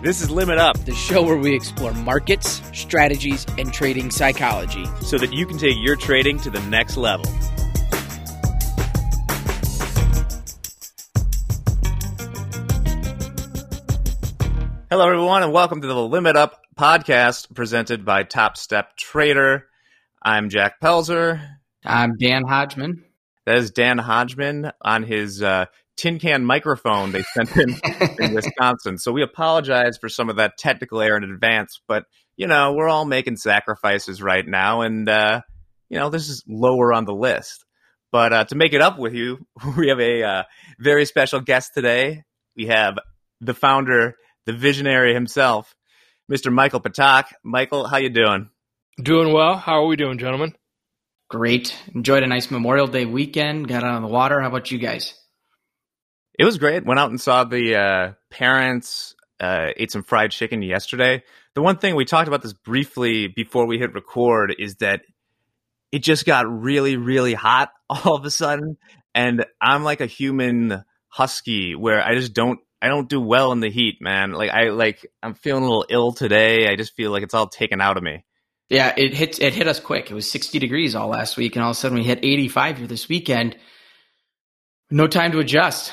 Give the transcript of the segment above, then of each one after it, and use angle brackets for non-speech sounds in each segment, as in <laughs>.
This is Limit Up, the show where we explore markets, strategies, and trading psychology so that you can take your trading to the next level. Hello, everyone, and welcome to the Limit Up podcast presented by Top Step Trader. I'm Jack Pelzer. I'm Dan Hodgman. That is Dan Hodgman on his uh, tin can microphone they sent in in <laughs> Wisconsin. So we apologize for some of that technical error in advance, but you know we're all making sacrifices right now, and uh, you know this is lower on the list. But uh, to make it up with you, <laughs> we have a uh, very special guest today. We have the founder the visionary himself, Mr. Michael Patak. Michael, how you doing? Doing well. How are we doing, gentlemen? Great. Enjoyed a nice Memorial Day weekend. Got out on the water. How about you guys? It was great. Went out and saw the uh, parents. Uh, ate some fried chicken yesterday. The one thing we talked about this briefly before we hit record is that it just got really, really hot <laughs> all of a sudden, and I'm like a human husky where I just don't I don't do well in the heat, man. Like I like I'm feeling a little ill today. I just feel like it's all taken out of me. Yeah, it hit it hit us quick. It was 60 degrees all last week, and all of a sudden we hit 85 here this weekend. No time to adjust.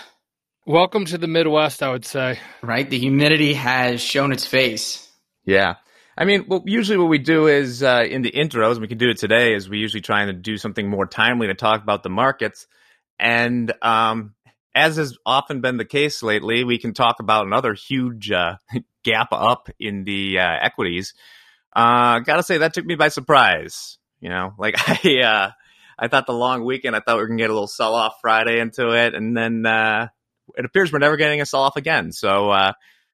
Welcome to the Midwest, I would say. Right, the humidity has shown its face. Yeah, I mean, well, usually what we do is uh, in the intros, and we can do it today, is we usually try to do something more timely to talk about the markets. And um, as has often been the case lately, we can talk about another huge uh, <laughs> gap up in the uh, equities. Uh, gotta say that took me by surprise. You know, <laughs> like I, uh, I thought the long weekend, I thought we were gonna get a little sell off Friday into it, and then uh, it appears we're never getting a sell off again. So, uh,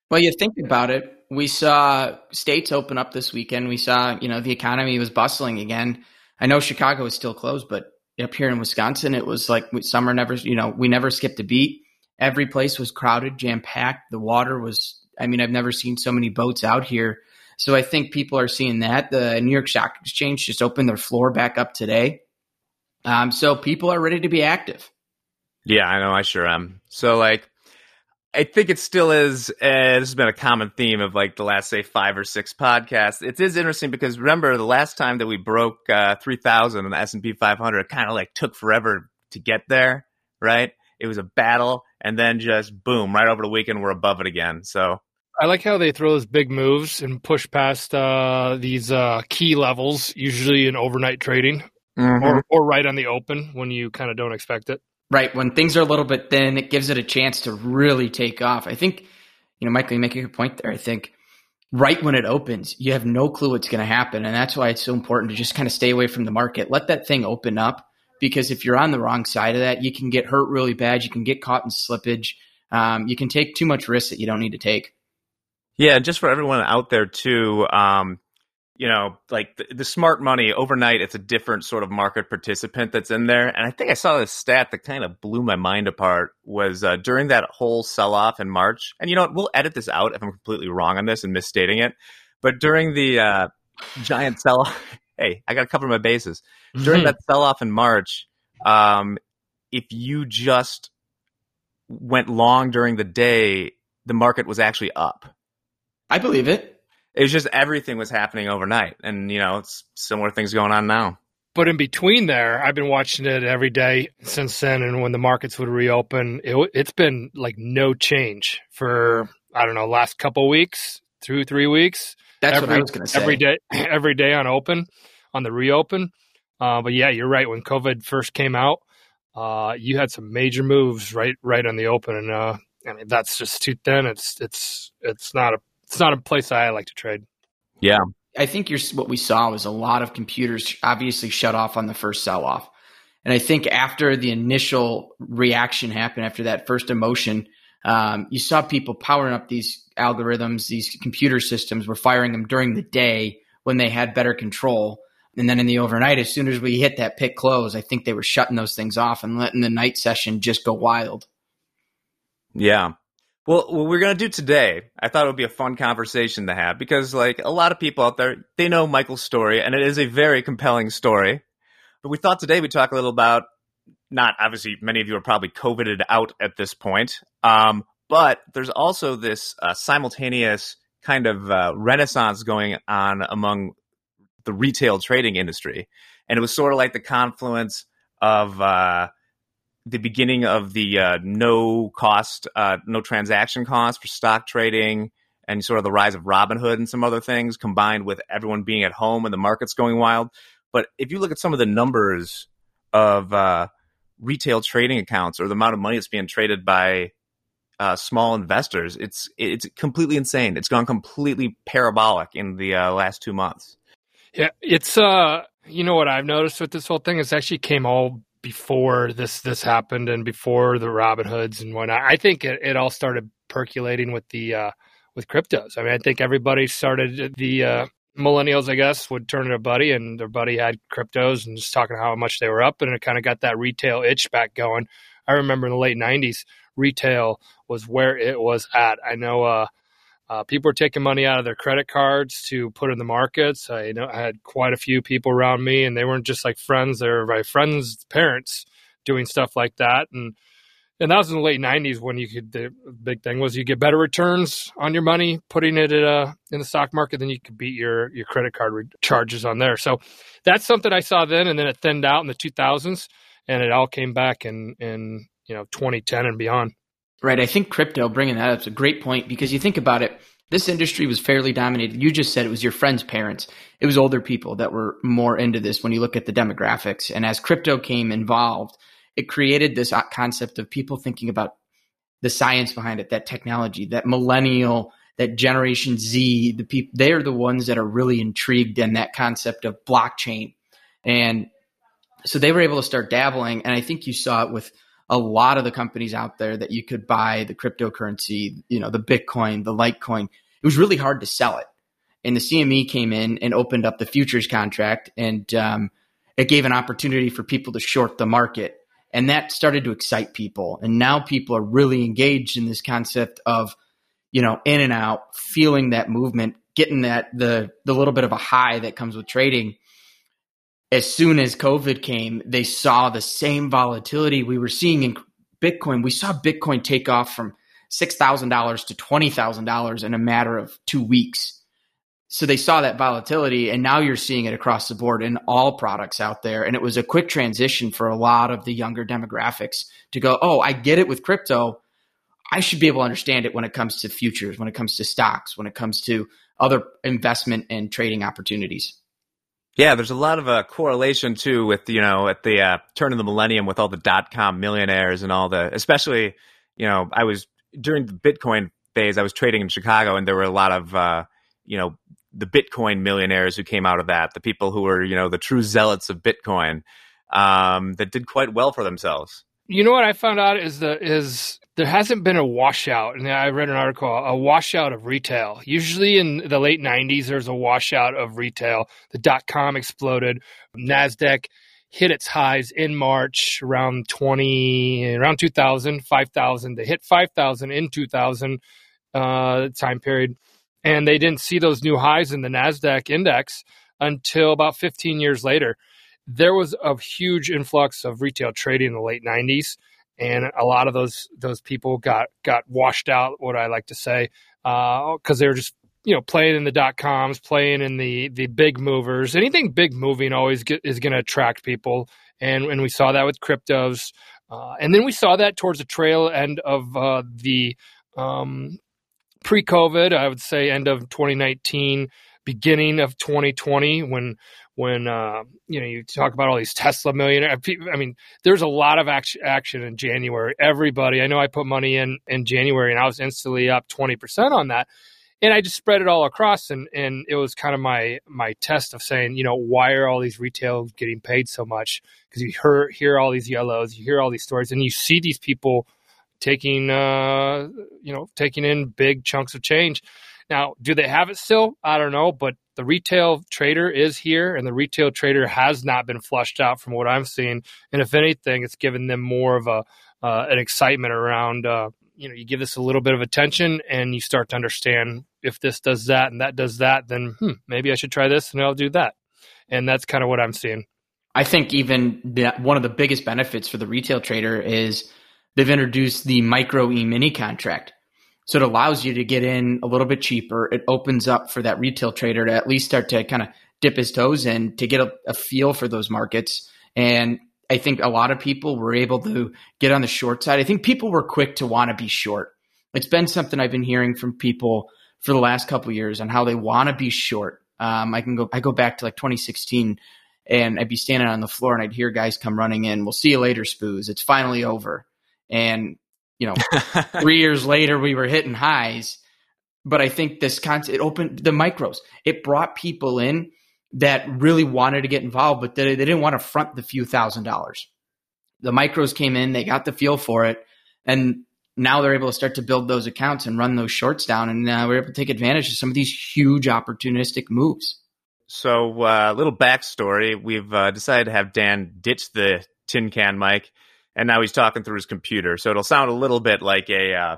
well, you think about it. We saw states open up this weekend. We saw, you know, the economy was bustling again. I know Chicago is still closed, but up here in Wisconsin, it was like summer never, you know, we never skipped a beat. Every place was crowded, jam packed. The water was, I mean, I've never seen so many boats out here. So I think people are seeing that. The New York Stock Exchange just opened their floor back up today. Um, so people are ready to be active. Yeah, I know. I sure am. So like, I think it still is. Uh, this has been a common theme of like the last say five or six podcasts. It is interesting because remember the last time that we broke uh, three thousand in the S and P 500, it kind of like took forever to get there, right? It was a battle, and then just boom, right over the weekend we're above it again. So I like how they throw those big moves and push past uh, these uh, key levels, usually in overnight trading mm-hmm. or, or right on the open when you kind of don't expect it. Right. When things are a little bit thin, it gives it a chance to really take off. I think, you know, Michael, you make a good point there. I think right when it opens, you have no clue what's going to happen. And that's why it's so important to just kind of stay away from the market. Let that thing open up because if you're on the wrong side of that, you can get hurt really bad. You can get caught in slippage. Um, you can take too much risk that you don't need to take. Yeah, just for everyone out there too, um, you know, like the, the, smart money overnight, it's a different sort of market participant that's in there. And I think I saw this stat that kind of blew my mind apart was uh, during that whole sell off in March. And you know what? We'll edit this out if I'm completely wrong on this and misstating it. But during the uh, giant sell off, <laughs> hey, I got to cover my bases. During that sell off in March, um, if you just went long during the day, the market was actually up. I believe it it was just everything was happening overnight, and you know, it's similar things going on now. But in between there, I've been watching it every day since then. And when the markets would reopen, it, has been like no change for I don't know last couple weeks, two three weeks. That's every, what I was going to say. Every day, <laughs> every day on open, on the reopen. Uh, but yeah, you're right. When COVID first came out, uh, you had some major moves right right on the open, and uh, I mean that's just too thin. It's it's it's not a it's not a place I like to trade. Yeah. I think you're, what we saw was a lot of computers obviously shut off on the first sell off. And I think after the initial reaction happened, after that first emotion, um, you saw people powering up these algorithms, these computer systems were firing them during the day when they had better control. And then in the overnight, as soon as we hit that pit close, I think they were shutting those things off and letting the night session just go wild. Yeah. Well, what we're going to do today, I thought it would be a fun conversation to have because, like, a lot of people out there, they know Michael's story, and it is a very compelling story. But we thought today we'd talk a little about not obviously, many of you are probably coveted out at this point, um, but there's also this uh, simultaneous kind of uh, renaissance going on among the retail trading industry, and it was sort of like the confluence of uh, the beginning of the uh, no cost, uh, no transaction cost for stock trading, and sort of the rise of Robinhood and some other things, combined with everyone being at home and the markets going wild. But if you look at some of the numbers of uh, retail trading accounts or the amount of money that's being traded by uh, small investors, it's it's completely insane. It's gone completely parabolic in the uh, last two months. Yeah, it's uh, you know what I've noticed with this whole thing is actually came all before this this happened and before the Robinhoods and whatnot. I think it, it all started percolating with the uh, with cryptos. I mean, I think everybody started the uh, millennials, I guess, would turn to a buddy and their buddy had cryptos and just talking how much they were up, and it kind of got that retail itch back going. I remember in the late '90s, retail was where it was at. I know uh, uh, people were taking money out of their credit cards to put in the markets. I know I had quite a few people around me, and they weren't just like friends; they were my friends' parents doing stuff like that. And and that was in the late '90s when you could. The big thing was you get better returns on your money putting it at, uh, in the stock market than you could beat your your credit card re- charges on there. So that's something I saw then, and then it thinned out in the 2000s, and it all came back in in you know 2010 and beyond. Right. I think crypto, bringing that up, is a great point because you think about it, this industry was fairly dominated. You just said it was your friend's parents. It was older people that were more into this when you look at the demographics. And as crypto came involved, it created this concept of people thinking about the science behind it, that technology, that millennial, that Generation Z, the people, they are the ones that are really intrigued in that concept of blockchain. And so they were able to start dabbling. And I think you saw it with a lot of the companies out there that you could buy the cryptocurrency, you know, the Bitcoin, the Litecoin. It was really hard to sell it. And the CME came in and opened up the futures contract and um, it gave an opportunity for people to short the market. And that started to excite people. And now people are really engaged in this concept of, you know, in and out, feeling that movement, getting that the the little bit of a high that comes with trading as soon as COVID came, they saw the same volatility we were seeing in Bitcoin. We saw Bitcoin take off from $6,000 to $20,000 in a matter of two weeks. So they saw that volatility, and now you're seeing it across the board in all products out there. And it was a quick transition for a lot of the younger demographics to go, oh, I get it with crypto. I should be able to understand it when it comes to futures, when it comes to stocks, when it comes to other investment and trading opportunities. Yeah, there's a lot of uh, correlation too with you know at the uh, turn of the millennium with all the dot com millionaires and all the especially you know I was during the Bitcoin phase I was trading in Chicago and there were a lot of uh, you know the Bitcoin millionaires who came out of that the people who were you know the true zealots of Bitcoin um, that did quite well for themselves. You know what I found out is the is there hasn't been a washout. And I read an article, a washout of retail. Usually in the late 90s, there's a washout of retail. The dot com exploded. NASDAQ hit its highs in March around 20, around 2000, 5,000. They hit 5,000 in 2000 uh, time period. And they didn't see those new highs in the NASDAQ index until about 15 years later. There was a huge influx of retail trading in the late 90s and a lot of those those people got got washed out. What I like to say, because uh, they were just you know playing in the dot coms, playing in the the big movers. Anything big moving always get, is going to attract people, and and we saw that with cryptos, uh, and then we saw that towards the trail end of uh, the um, pre-COVID. I would say end of 2019, beginning of 2020 when when uh, you know you talk about all these Tesla millionaires. I mean, there's a lot of action, action in January. Everybody, I know, I put money in in January, and I was instantly up twenty percent on that. And I just spread it all across, and, and it was kind of my my test of saying, you know, why are all these retail getting paid so much? Because you hear hear all these yellows, you hear all these stories, and you see these people taking uh, you know taking in big chunks of change. Now, do they have it still? I don't know, but the retail trader is here and the retail trader has not been flushed out from what I'm seeing. And if anything, it's given them more of a uh, an excitement around. Uh, you know, you give this a little bit of attention and you start to understand if this does that and that does that, then hmm, maybe I should try this and I'll do that. And that's kind of what I'm seeing. I think even the, one of the biggest benefits for the retail trader is they've introduced the micro e mini contract. So it allows you to get in a little bit cheaper. It opens up for that retail trader to at least start to kind of dip his toes in to get a, a feel for those markets. And I think a lot of people were able to get on the short side. I think people were quick to want to be short. It's been something I've been hearing from people for the last couple years on how they want to be short. Um, I can go. I go back to like 2016, and I'd be standing on the floor, and I'd hear guys come running in. We'll see you later, Spoos. It's finally over. And you know, <laughs> three years later, we were hitting highs. But I think this concept it opened the micros. It brought people in that really wanted to get involved, but they, they didn't want to front the few thousand dollars. The micros came in, they got the feel for it, and now they're able to start to build those accounts and run those shorts down, and uh, we're able to take advantage of some of these huge opportunistic moves. So, a uh, little backstory: we've uh, decided to have Dan ditch the tin can mic, and now he's talking through his computer. So it'll sound a little bit like a uh,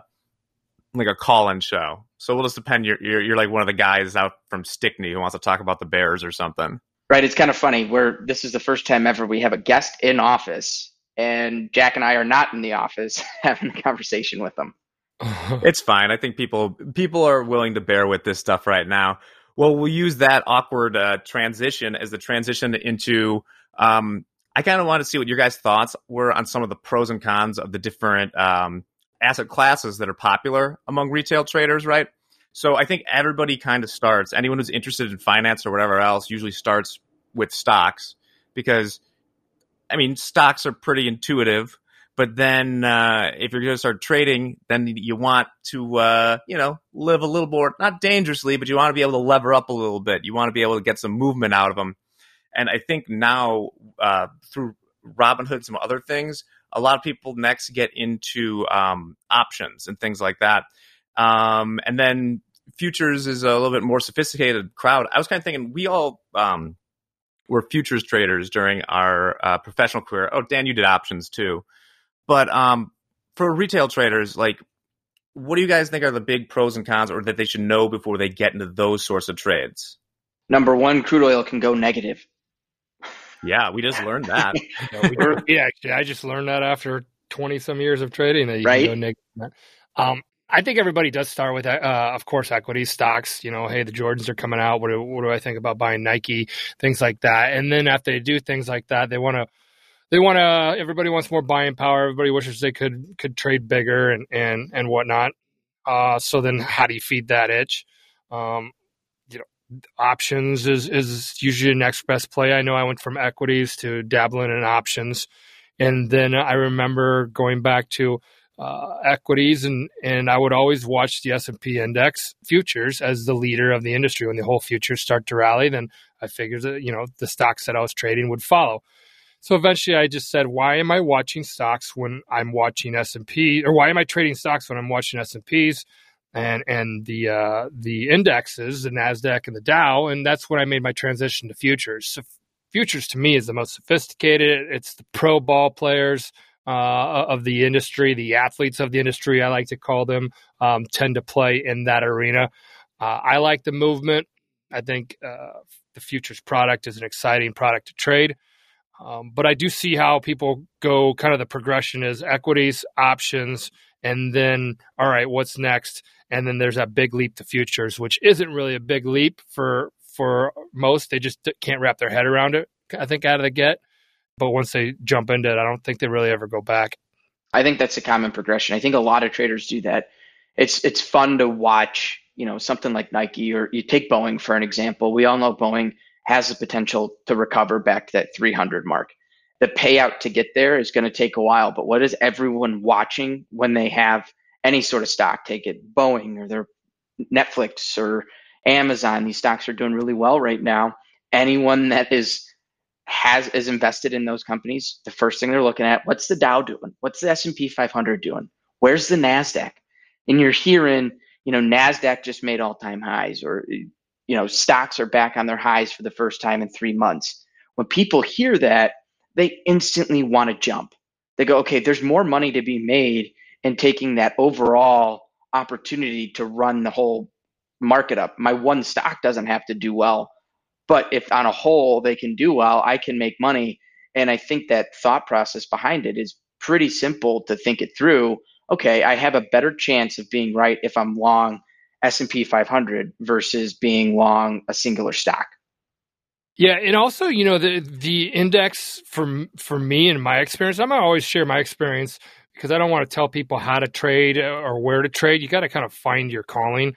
like a call-in show. So we'll just depend. You're, you're you're like one of the guys out from Stickney who wants to talk about the Bears or something. Right. It's kind of funny. Where this is the first time ever we have a guest in office, and Jack and I are not in the office <laughs> having a conversation with them. <laughs> it's fine. I think people people are willing to bear with this stuff right now. Well, we'll use that awkward uh, transition as the transition into. Um, I kind of want to see what your guys' thoughts were on some of the pros and cons of the different um, asset classes that are popular among retail traders, right? So I think everybody kind of starts, anyone who's interested in finance or whatever else usually starts with stocks because, I mean, stocks are pretty intuitive. But then uh, if you're going to start trading, then you want to, uh, you know, live a little more, not dangerously, but you want to be able to lever up a little bit. You want to be able to get some movement out of them. And I think now uh, through Robinhood and some other things, a lot of people next get into um, options and things like that. Um, and then futures is a little bit more sophisticated crowd. I was kind of thinking we all um, were futures traders during our uh, professional career. Oh, Dan, you did options too. But um, for retail traders, like, what do you guys think are the big pros and cons, or that they should know before they get into those sorts of trades? Number one, crude oil can go negative. Yeah, we just learned that. <laughs> yeah, actually, I just learned that after twenty some years of trading that you right? can go negative. Um, I think everybody does start with, uh, of course, equity stocks. You know, hey, the Jordans are coming out. What do, what do I think about buying Nike? Things like that. And then after they do things like that, they want to, they want to. Everybody wants more buying power. Everybody wishes they could could trade bigger and and and whatnot. Uh, so then, how do you feed that itch? Um, options is is usually the next best play. I know I went from equities to dabbling in options, and then I remember going back to uh, equities, and and I would always watch the S and P index futures as the leader of the industry. When the whole futures start to rally, then I figured that you know the stocks that I was trading would follow. So eventually, I just said, "Why am I watching stocks when I'm watching S and P, or why am I trading stocks when I'm watching S and Ps?" And and the uh, the indexes, the Nasdaq and the Dow, and that's when I made my transition to futures. So futures to me is the most sophisticated. It's the pro ball players uh, of the industry, the athletes of the industry, I like to call them, um, tend to play in that arena. Uh, I like the movement. I think uh, the futures product is an exciting product to trade. Um, but I do see how people go kind of the progression is equities, options, and then, all right, what's next? and then there's that big leap to futures, which isn't really a big leap for for most. They just can't wrap their head around it. I think out of the get, but once they jump into it, I don't think they really ever go back. I think that's a common progression. I think a lot of traders do that. It's it's fun to watch, you know, something like Nike or you take Boeing for an example. We all know Boeing has the potential to recover back to that 300 mark. The payout to get there is going to take a while, but what is everyone watching when they have any sort of stock, take it Boeing or their Netflix or Amazon. These stocks are doing really well right now. Anyone that is has is invested in those companies, the first thing they're looking at, what's the Dow doing? What's the S&P 500 doing? Where's the Nasdaq? And you're hearing, you know, Nasdaq just made all-time highs or you know, stocks are back on their highs for the first time in 3 months. When people hear that, they instantly want to jump. They go, "Okay, there's more money to be made in taking that overall opportunity to run the whole market up. My one stock doesn't have to do well, but if on a whole they can do well, I can make money. And I think that thought process behind it is pretty simple to think it through okay, I have a better chance of being right if I'm long S&P 500 versus being long a singular stock. Yeah, and also, you know, the the index for for me and my experience, I'm gonna always share my experience because I don't want to tell people how to trade or where to trade. You got to kind of find your calling.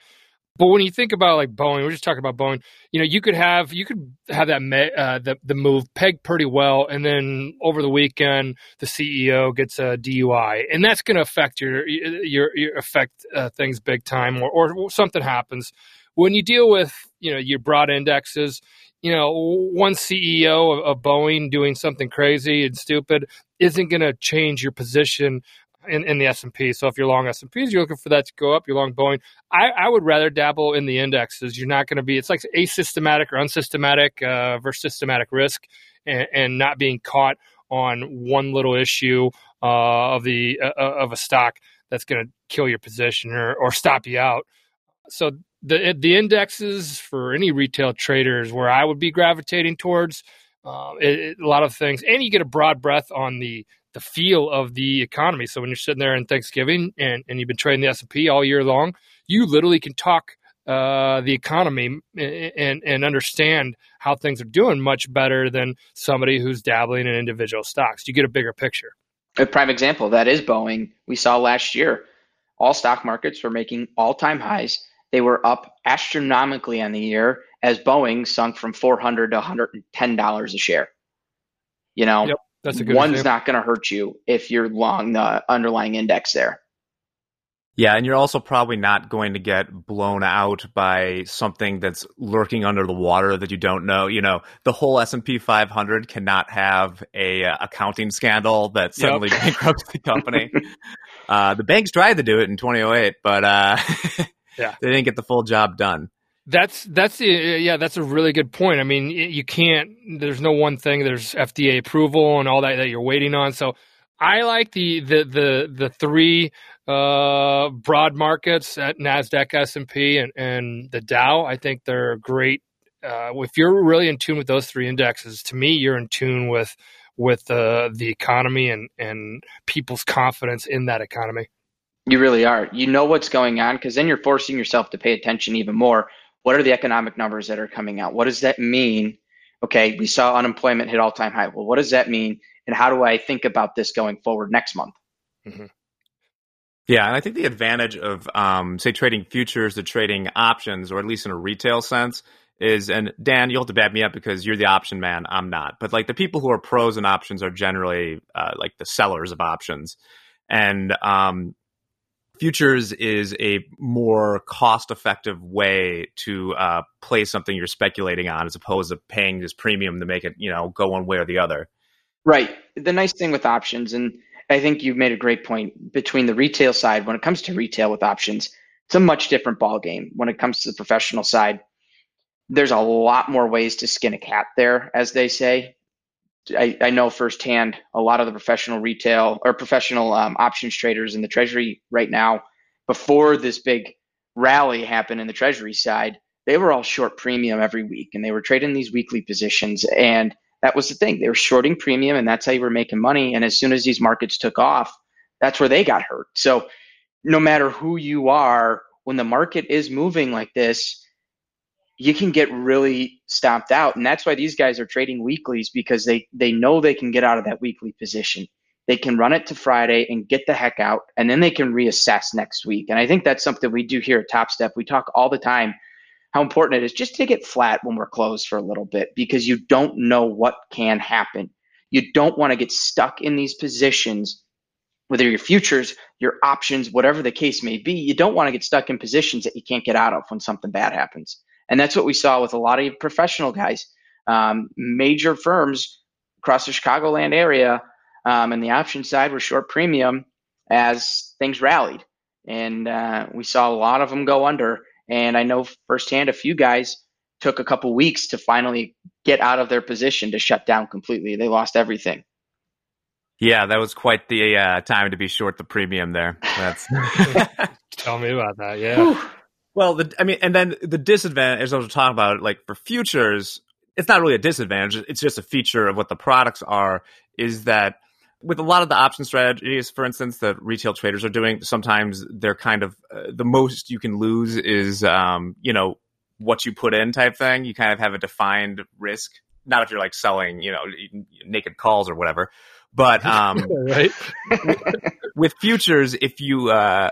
But when you think about like Boeing, we're just talking about Boeing. You know, you could have you could have that me, uh, the the move pegged pretty well, and then over the weekend the CEO gets a DUI, and that's going to affect your your, your affect uh, things big time, or, or something happens. When you deal with you know your broad indexes, you know one CEO of, of Boeing doing something crazy and stupid isn't going to change your position in, in the S and P. So if you're long S and P's, you're looking for that to go up. You're long Boeing. I, I would rather dabble in the indexes. You're not going to be. It's like asystematic or unsystematic uh, versus systematic risk, and, and, not being caught on one little issue uh, of the uh, of a stock that's going to kill your position or, or stop you out. So the the indexes for any retail traders where I would be gravitating towards. Uh, it, it, a lot of things, and you get a broad breadth on the the feel of the economy. So when you're sitting there in Thanksgiving and, and you've been trading the S&P all year long, you literally can talk uh, the economy and, and understand how things are doing much better than somebody who's dabbling in individual stocks. You get a bigger picture. A prime example that is Boeing. We saw last year, all stock markets were making all-time highs. They were up astronomically on the year as Boeing sunk from 400 to 110 dollars a share. You know, yep. That's a good One's example. not going to hurt you if you're long the underlying index there. Yeah, and you're also probably not going to get blown out by something that's lurking under the water that you don't know. You know, the whole S&P 500 cannot have a uh, accounting scandal that suddenly yep. <laughs> bankrupts the company. uh, the banks tried to do it in 2008, but uh, <laughs> yeah. they didn't get the full job done. That's that's the yeah that's a really good point. I mean, you can't. There's no one thing. There's FDA approval and all that that you're waiting on. So I like the the the the three uh, broad markets at Nasdaq, S and P, and the Dow. I think they're great. Uh, if you're really in tune with those three indexes, to me, you're in tune with with uh, the economy and and people's confidence in that economy. You really are. You know what's going on because then you're forcing yourself to pay attention even more what are the economic numbers that are coming out? What does that mean? Okay, we saw unemployment hit all time high. Well, what does that mean? And how do I think about this going forward next month? Mm-hmm. Yeah, and I think the advantage of, um, say, trading futures to trading options, or at least in a retail sense, is, and Dan, you'll have to back me up because you're the option man. I'm not. But like the people who are pros in options are generally uh, like the sellers of options. And um, futures is a more cost effective way to uh, play something you're speculating on as opposed to paying this premium to make it you know go one way or the other. Right. The nice thing with options and i think you've made a great point between the retail side when it comes to retail with options it's a much different ball game when it comes to the professional side there's a lot more ways to skin a cat there as they say I, I, know firsthand a lot of the professional retail or professional um, options traders in the treasury right now. Before this big rally happened in the treasury side they were all short premium every week and they were trading these weekly positions. And that was the thing. They were shorting premium and that's how you were making money. And as soon as these markets took off that's where they got hurt. So no matter who you are when the market is moving like this you can get really stomped out. And that's why these guys are trading weeklies because they, they know they can get out of that weekly position. They can run it to Friday and get the heck out, and then they can reassess next week. And I think that's something we do here at Top Step. We talk all the time how important it is just to get flat when we're closed for a little bit because you don't know what can happen. You don't want to get stuck in these positions, whether your futures, your options, whatever the case may be. You don't want to get stuck in positions that you can't get out of when something bad happens. And that's what we saw with a lot of professional guys, um, major firms across the Chicagoland area. Um, and the option side were short premium as things rallied. And uh, we saw a lot of them go under. And I know firsthand a few guys took a couple weeks to finally get out of their position to shut down completely. They lost everything. Yeah, that was quite the uh, time to be short the premium there. That's <laughs> tell me about that. Yeah. Whew. Well, the, I mean, and then the disadvantage, as I was talking about, like for futures, it's not really a disadvantage. It's just a feature of what the products are. Is that with a lot of the option strategies, for instance, that retail traders are doing, sometimes they're kind of uh, the most you can lose is, um, you know, what you put in type thing. You kind of have a defined risk. Not if you're like selling, you know, naked calls or whatever, but <laughs> um, right. with futures, if you uh,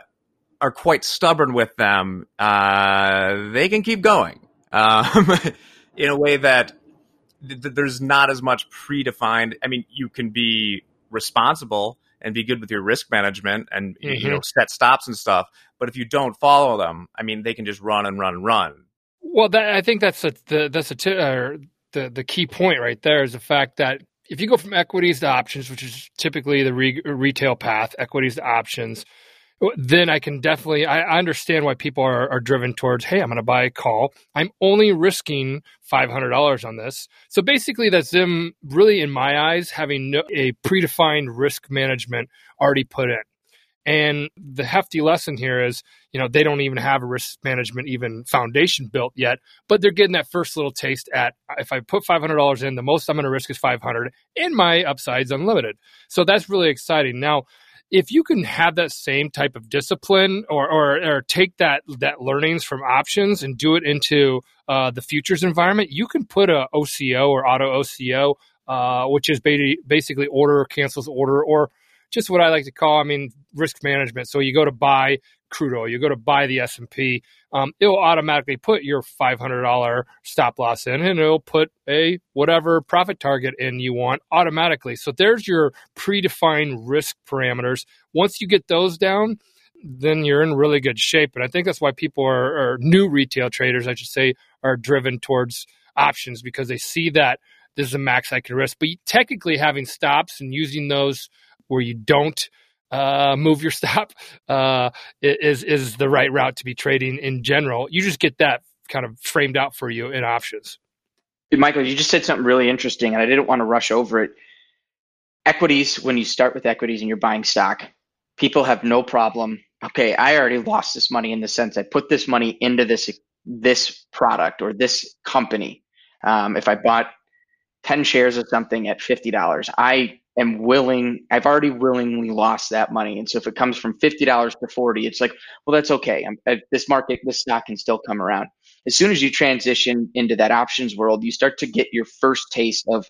are quite stubborn with them, uh, they can keep going um, <laughs> in a way that th- there's not as much predefined. I mean, you can be responsible and be good with your risk management and mm-hmm. you know set stops and stuff. But if you don't follow them, I mean, they can just run and run and run. Well, that, I think that's a, the that's a t- uh, the the key point right there is the fact that if you go from equities to options, which is typically the re- retail path, equities to options, then I can definitely I understand why people are, are driven towards hey I'm going to buy a call. I'm only risking five hundred dollars on this. So basically that's them really in my eyes having no, a predefined risk management already put in. And the hefty lesson here is you know they don't even have a risk management even foundation built yet but they're getting that first little taste at if I put five hundred dollars in the most I'm going to risk is five hundred and my upside's unlimited. So that's really exciting. Now if you can have that same type of discipline or, or, or take that that learnings from options and do it into uh, the futures environment, you can put a OCO or auto OCO, uh, which is basically order cancels order or just what I like to call, I mean, risk management. So you go to buy crude oil, you go to buy the S and P, um, it'll automatically put your five hundred dollar stop loss in, and it'll put a whatever profit target in you want automatically. So there's your predefined risk parameters. Once you get those down, then you're in really good shape. And I think that's why people are, are new retail traders, I should say, are driven towards options because they see that this is a max I can risk. But technically, having stops and using those where you don't uh, move your stop <laughs> uh, is is the right route to be trading in general. You just get that kind of framed out for you in options. Michael, you just said something really interesting, and I didn't want to rush over it. Equities, when you start with equities and you're buying stock, people have no problem. Okay, I already lost this money in the sense I put this money into this this product or this company. Um, if I bought ten shares of something at fifty dollars, I am willing i've already willingly lost that money. And so if it comes from $50 to 40 it's like well that's okay. I'm, uh, this market this stock can still come around. As soon as you transition into that options world you start to get your first taste of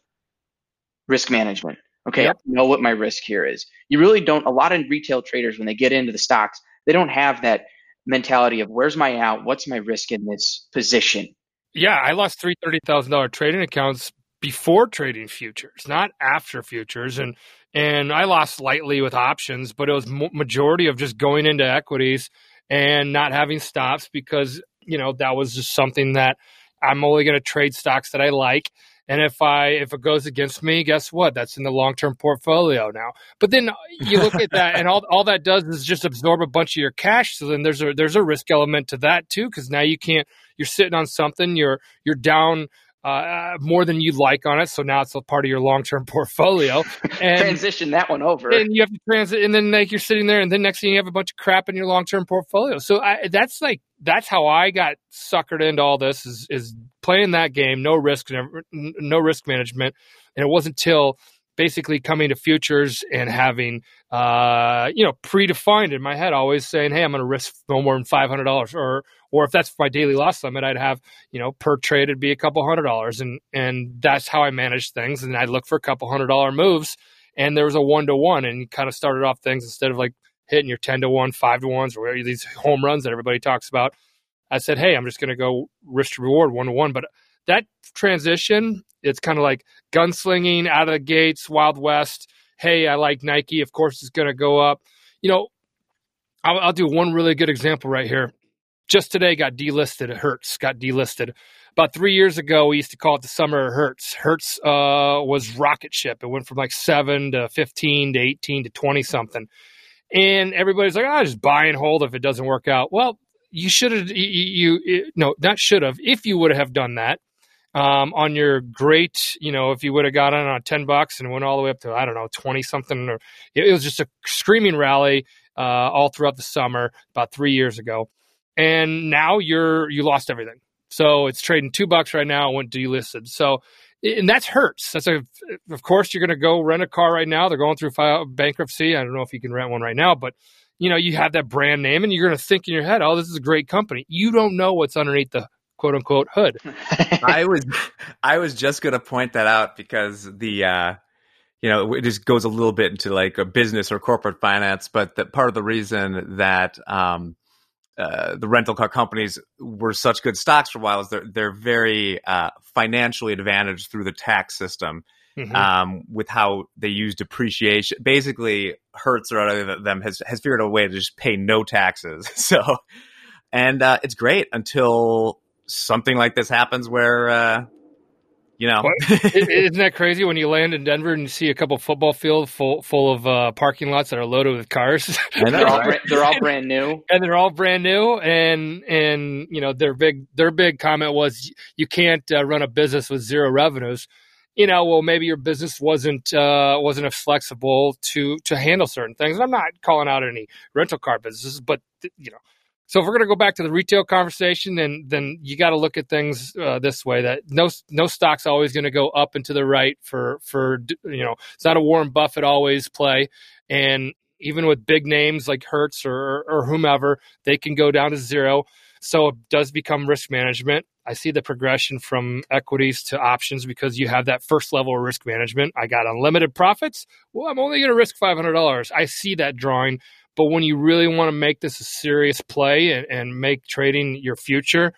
risk management. Okay yep. i know what my risk here is. You really don't a lot of retail traders when they get into the stocks they don't have that mentality of where's my out? What's my risk in this position? Yeah i lost three thirty thousand dollar trading accounts before trading futures, not after futures. And and I lost slightly with options, but it was majority of just going into equities and not having stops because you know that was just something that I'm only going to trade stocks that I like. And if I if it goes against me, guess what? That's in the long term portfolio now. But then uh, you look at that, and all all that does is just absorb a bunch of your cash. So then there's a there's a risk element to that too, because now you can't. You're sitting on something. You're you're down uh, more than you'd like on it. So now it's a part of your long term <laughs> portfolio. And transition that one over. And you have to transit, and then like you're sitting there, and then next thing you have a bunch of crap in your long term portfolio. So I, that's like that's how I got suckered into all this is is playing that game, no risk, no risk management, and it wasn't until basically coming to futures and having uh, you know predefined in my head always saying hey i'm going to risk no more than $500 or or if that's my daily loss limit i'd have you know per trade it'd be a couple hundred dollars and and that's how i manage things and i'd look for a couple hundred dollar moves and there was a one to one and you kind of started off things instead of like hitting your 10 to 1 5 to 1s or these home runs that everybody talks about. I said hey i'm just going to go risk to reward one to one but that transition, it's kind of like gunslinging out of the gates, Wild West. Hey, I like Nike. Of course, it's going to go up. You know, I'll, I'll, do one really good example right here. Just today got delisted. It Hertz got delisted. About three years ago, we used to call it the summer of Hertz. Hertz uh, was rocket ship. It went from like seven to 15 to 18 to 20 something. And everybody's like, I oh, just buy and hold if it doesn't work out. Well, you should have, you, you, no, not should have. If you would have done that, um, on your great, you know, if you would have got on 10 bucks and went all the way up to, I don't know, 20 something, or it, it was just a screaming rally uh, all throughout the summer about three years ago. And now you're, you lost everything. So it's trading two bucks right now. It went delisted. So and that's hurts. That's a, of course, you're going to go rent a car right now. They're going through bankruptcy. I don't know if you can rent one right now, but you know, you have that brand name and you're going to think in your head, oh, this is a great company. You don't know what's underneath the quote unquote hood. <laughs> I was, I was just going to point that out because the, uh, you know, it just goes a little bit into like a business or corporate finance, but that part of the reason that, um, uh, the rental car companies were such good stocks for a while is they're they're very uh, financially advantaged through the tax system mm-hmm. um, with how they use depreciation. Basically, Hertz or other of them has has figured out a way to just pay no taxes. <laughs> So, and uh, it's great until something like this happens where. Uh, you know, <laughs> isn't that crazy when you land in Denver and you see a couple football fields full full of uh, parking lots that are loaded with cars? <laughs> they're, all, they're all brand new, <laughs> and they're all brand new. And and you know their big their big comment was you can't uh, run a business with zero revenues you know, well, maybe your business wasn't uh, wasn't as flexible to to handle certain things. And I'm not calling out any rental car businesses, but you know, so if we're going to go back to the retail conversation, then then you got to look at things uh, this way: that no no stock's always going to go up and to the right for for you know it's not a Warren Buffett always play, and even with big names like Hertz or or whomever, they can go down to zero. So it does become risk management. I see the progression from equities to options because you have that first level of risk management. I got unlimited profits. Well, I'm only going to risk $500. I see that drawing. But when you really want to make this a serious play and, and make trading your future,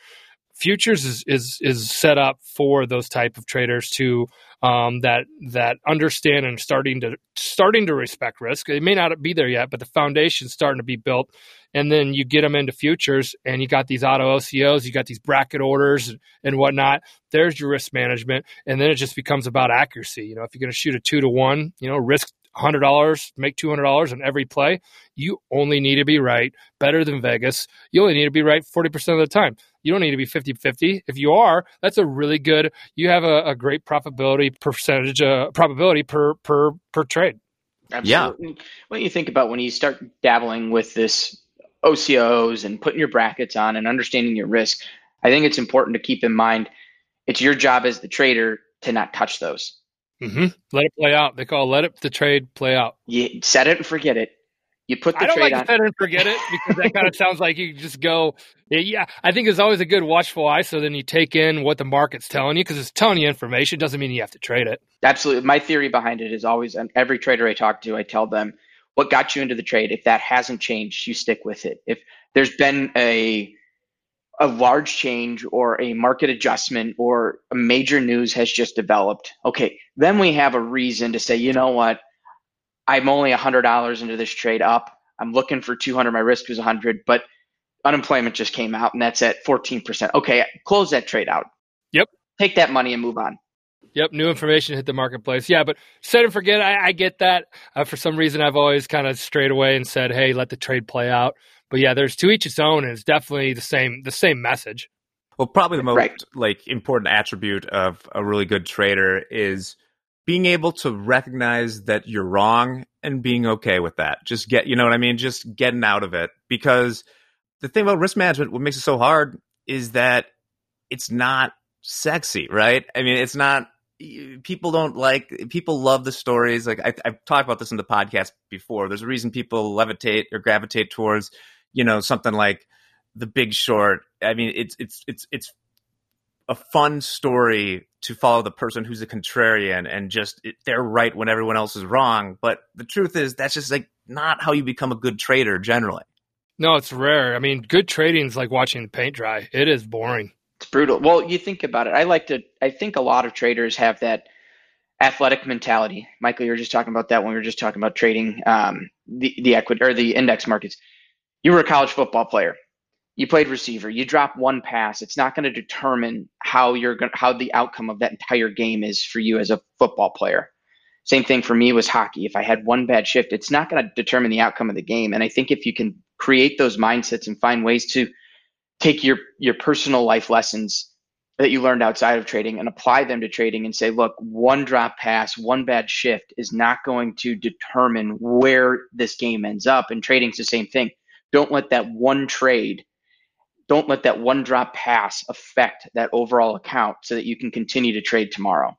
futures is, is is set up for those type of traders to um, that that understand and starting to starting to respect risk. It may not be there yet, but the foundation's starting to be built. And then you get them into futures, and you got these auto OCOs, you got these bracket orders and whatnot. There's your risk management, and then it just becomes about accuracy. You know, if you're going to shoot a two to one, you know, risk hundred dollars, make two hundred dollars on every play. You only need to be right, better than Vegas. You only need to be right forty percent of the time. You don't need to be 50-50. If you are, that's a really good. You have a, a great profitability percentage, uh, probability per per per trade. Absolutely. Yeah. What do you think about when you start dabbling with this OCOs and putting your brackets on and understanding your risk, I think it's important to keep in mind it's your job as the trader to not touch those. Mm-hmm. Let it play out. They call let it the trade play out. You set it and forget it. You put the I don't trade like on. set it and forget it because that kind of <laughs> sounds like you just go. Yeah, I think it's always a good watchful eye. So then you take in what the market's telling you because it's telling you information. Doesn't mean you have to trade it. Absolutely. My theory behind it is always, and every trader I talk to, I tell them what got you into the trade. If that hasn't changed, you stick with it. If there's been a a large change or a market adjustment or a major news has just developed, okay, then we have a reason to say, you know what, I'm only $100 into this trade up. I'm looking for 200. My risk was 100, but unemployment just came out and that's at 14%. Okay, close that trade out. Yep. Take that money and move on. Yep, new information hit the marketplace. Yeah, but set and forget. I, I get that. Uh, for some reason, I've always kind of strayed away and said, "Hey, let the trade play out." But yeah, there's to each its own, and it's definitely the same the same message. Well, probably the most right. like important attribute of a really good trader is being able to recognize that you're wrong and being okay with that. Just get, you know what I mean? Just getting out of it. Because the thing about risk management, what makes it so hard is that it's not sexy, right? I mean, it's not, people don't like, people love the stories. Like I, have talked about this in the podcast before. There's a reason people levitate or gravitate towards you know something like The Big Short. I mean, it's it's it's it's a fun story to follow the person who's a contrarian and just it, they're right when everyone else is wrong. But the truth is that's just like not how you become a good trader generally. No, it's rare. I mean, good trading is like watching paint dry. It is boring. It's brutal. Well, you think about it. I like to. I think a lot of traders have that athletic mentality. Michael, you were just talking about that when we were just talking about trading um, the the equity or the index markets you were a college football player. You played receiver. You drop one pass. It's not going to determine how you're going how the outcome of that entire game is for you as a football player. Same thing for me was hockey. If I had one bad shift, it's not going to determine the outcome of the game. And I think if you can create those mindsets and find ways to take your your personal life lessons that you learned outside of trading and apply them to trading and say, look, one drop pass, one bad shift is not going to determine where this game ends up. And trading's the same thing. Don't let that one trade, don't let that one drop pass affect that overall account so that you can continue to trade tomorrow.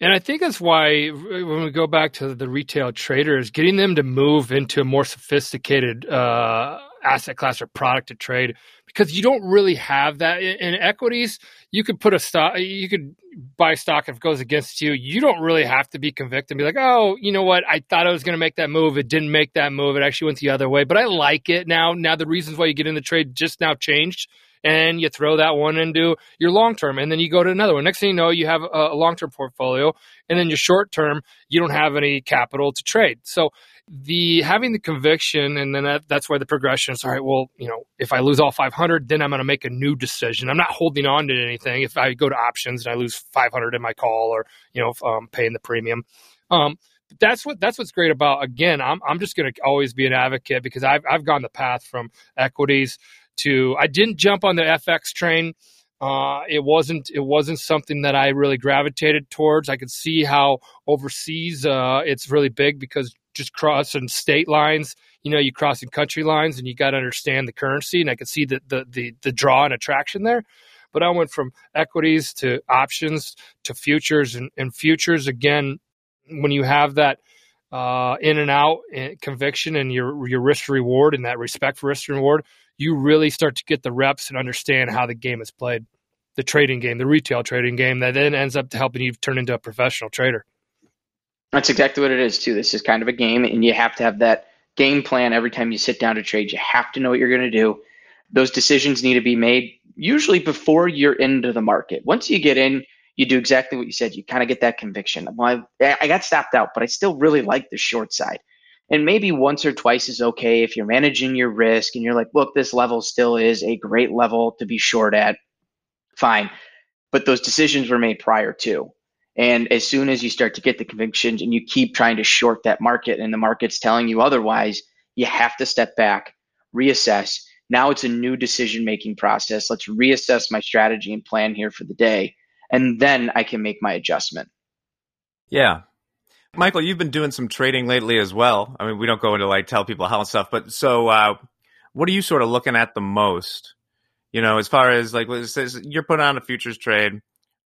And I think that's why when we go back to the retail traders, getting them to move into a more sophisticated uh, asset class or product to trade, because you don't really have that in, in equities. You could put a stock, you could buy stock if it goes against you. You don't really have to be convicted and be like, oh, you know what? I thought I was going to make that move. It didn't make that move. It actually went the other way, but I like it now. Now the reasons why you get in the trade just now changed and you throw that one into your long term, and then you go to another one. Next thing you know, you have a, a long term portfolio, and then your short term, you don't have any capital to trade. So the having the conviction, and then that, that's why the progression is all right. Well, you know, if I lose all 500, then I'm going to make a new decision. I'm not holding on to anything. If I go to options and I lose 500 in my call, or you know, um, paying the premium. Um, that's what that's what's great about again i'm i'm just going to always be an advocate because i've i've gone the path from equities to I didn't jump on the FX train. Uh, it wasn't it wasn't something that I really gravitated towards. I could see how overseas uh, it's really big because just crossing state lines, you know, you crossing country lines, and you got to understand the currency. And I could see the, the the the draw and attraction there. But I went from equities to options to futures, and, and futures again. When you have that uh, in and out eh, conviction and your your risk reward and that respect for risk reward, you really start to get the reps and understand how the game is played, the trading game, the retail trading game that then ends up helping you turn into a professional trader. That's exactly what it is too. This is kind of a game, and you have to have that game plan every time you sit down to trade. You have to know what you're going to do. Those decisions need to be made usually before you're into the market. Once you get in, you do exactly what you said. You kind of get that conviction. Well, I, I got stopped out, but I still really like the short side. And maybe once or twice is okay if you're managing your risk and you're like, look, this level still is a great level to be short at. Fine. But those decisions were made prior to. And as soon as you start to get the convictions and you keep trying to short that market and the market's telling you otherwise, you have to step back, reassess. Now it's a new decision making process. Let's reassess my strategy and plan here for the day. And then I can make my adjustment. Yeah. Michael, you've been doing some trading lately as well. I mean, we don't go into like tell people how and stuff, but so uh, what are you sort of looking at the most? You know, as far as like you're putting on a futures trade,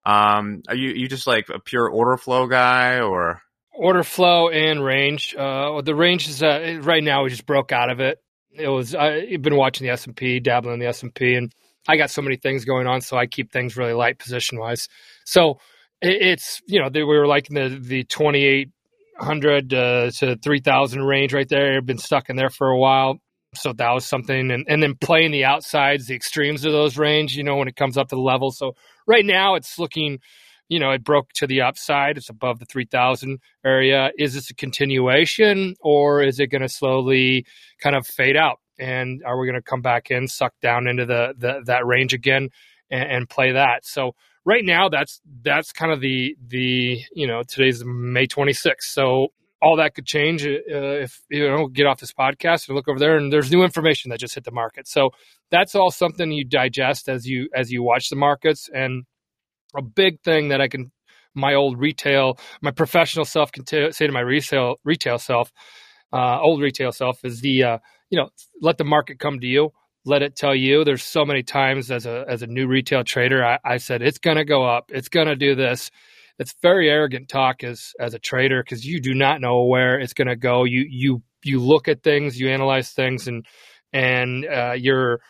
um, are you you just like a pure order flow guy or order flow and range? Uh, the range is uh, right now we just broke out of it. It was I've been watching the S and P, dabbling in the S and P, and I got so many things going on, so I keep things really light position wise. So it's you know we were like in the the 28 hundred uh, to three thousand range right there. I've been stuck in there for a while, so that was something. And and then playing the outsides, the extremes of those range. You know, when it comes up to the level. So right now it's looking. You know, it broke to the upside. It's above the 3000 area. Is this a continuation or is it going to slowly kind of fade out? And are we going to come back in, suck down into the, the that range again and, and play that? So right now that's that's kind of the the you know today's May 26th, so all that could change uh, if you know get off this podcast and look over there and there's new information that just hit the market. So that's all something you digest as you as you watch the markets and a big thing that I can my old retail my professional self can t- say to my retail retail self uh, old retail self is the uh, you know let the market come to you let it tell you. There's so many times as a as a new retail trader, I, I said it's going to go up, it's going to do this. It's very arrogant talk as as a trader because you do not know where it's going to go. You you you look at things, you analyze things, and and uh, your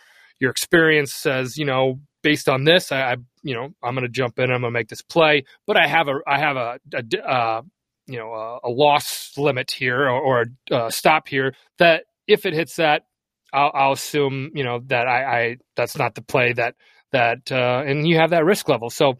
your experience says, you know, based on this, I, I you know I'm going to jump in, I'm going to make this play, but I have a I have a, a uh, you know a, a, loss limit here or, or a, a stop here that if it hits that I'll, I'll assume you know that I, I, that's not the play that that uh, and you have that risk level. So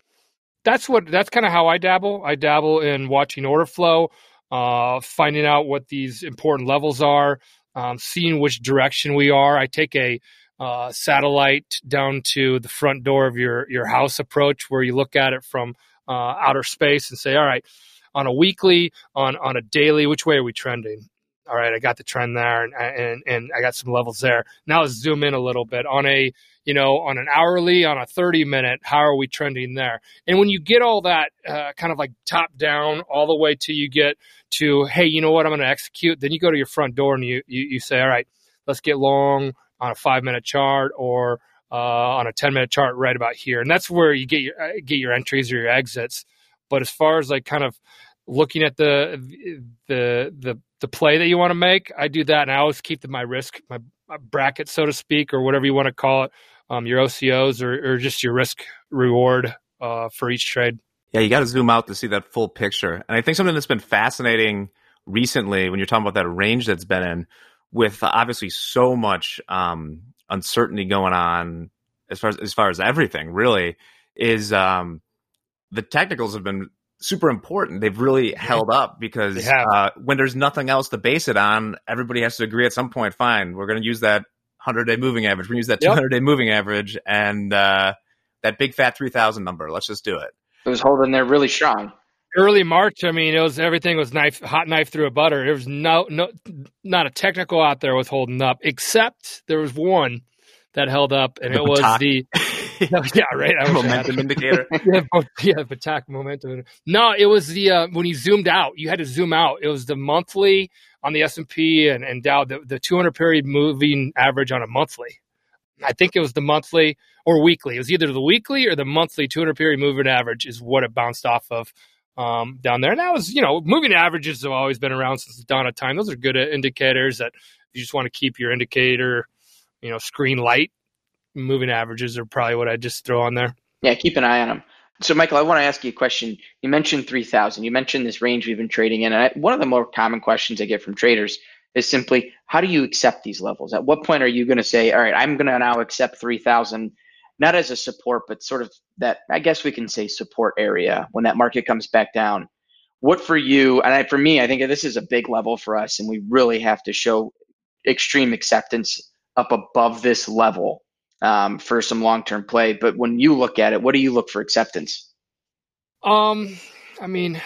that's what that's kind of how I dabble. I dabble in watching order flow, uh, finding out what these important levels are, um, seeing which direction we are. I take a uh, satellite down to the front door of your your house approach, where you look at it from uh, outer space and say, all right, on a weekly, on on a daily, which way are we trending? all right, I got the trend there and, and, and I got some levels there. Now let's zoom in a little bit on a, you know, on an hourly, on a 30 minute, how are we trending there? And when you get all that uh, kind of like top down all the way till you get to, hey, you know what, I'm going to execute, then you go to your front door and you, you, you say, all right, let's get long on a five minute chart or uh, on a 10 minute chart right about here. And that's where you get your, uh, get your entries or your exits. But as far as like kind of looking at the the the the play that you want to make, I do that, and I always keep the, my risk, my, my, bracket, so to speak, or whatever you want to call it, um, your OCOs or, or just your risk reward uh, for each trade. Yeah, you got to zoom out to see that full picture. And I think something that's been fascinating recently, when you're talking about that range that's been in, with obviously so much um, uncertainty going on as far as as far as everything, really, is um, the technicals have been super important. They've really held up because uh, when there's nothing else to base it on, everybody has to agree at some point. Fine, we're going to use that 100 day moving average. We're going to use that 200 day moving average and uh, that big fat 3,000 number. Let's just do it. It was holding there really strong. Early March, I mean, it was everything was knife, hot knife through a butter. There was no, no, not a technical out there was holding up, except there was one that held up, and the it was the <laughs> <laughs> yeah, right. I momentum indicator. <laughs> yeah, yeah, attack momentum. No, it was the uh, when you zoomed out. You had to zoom out. It was the monthly on the S and P and and Dow, the, the 200 period moving average on a monthly. I think it was the monthly or weekly. It was either the weekly or the monthly 200 period moving average is what it bounced off of um, down there. And that was, you know, moving averages have always been around since the dawn of time. Those are good indicators that you just want to keep your indicator, you know, screen light moving averages are probably what I just throw on there. Yeah, keep an eye on them. So, Michael, I want to ask you a question. You mentioned 3,000. You mentioned this range we've been trading in. And I, one of the more common questions I get from traders is simply, how do you accept these levels? At what point are you going to say, all right, I'm going to now accept 3,000, not as a support, but sort of that, I guess we can say support area when that market comes back down? What for you, and I, for me, I think this is a big level for us, and we really have to show extreme acceptance up above this level um, for some long term play. But when you look at it, what do you look for acceptance? Um, I mean,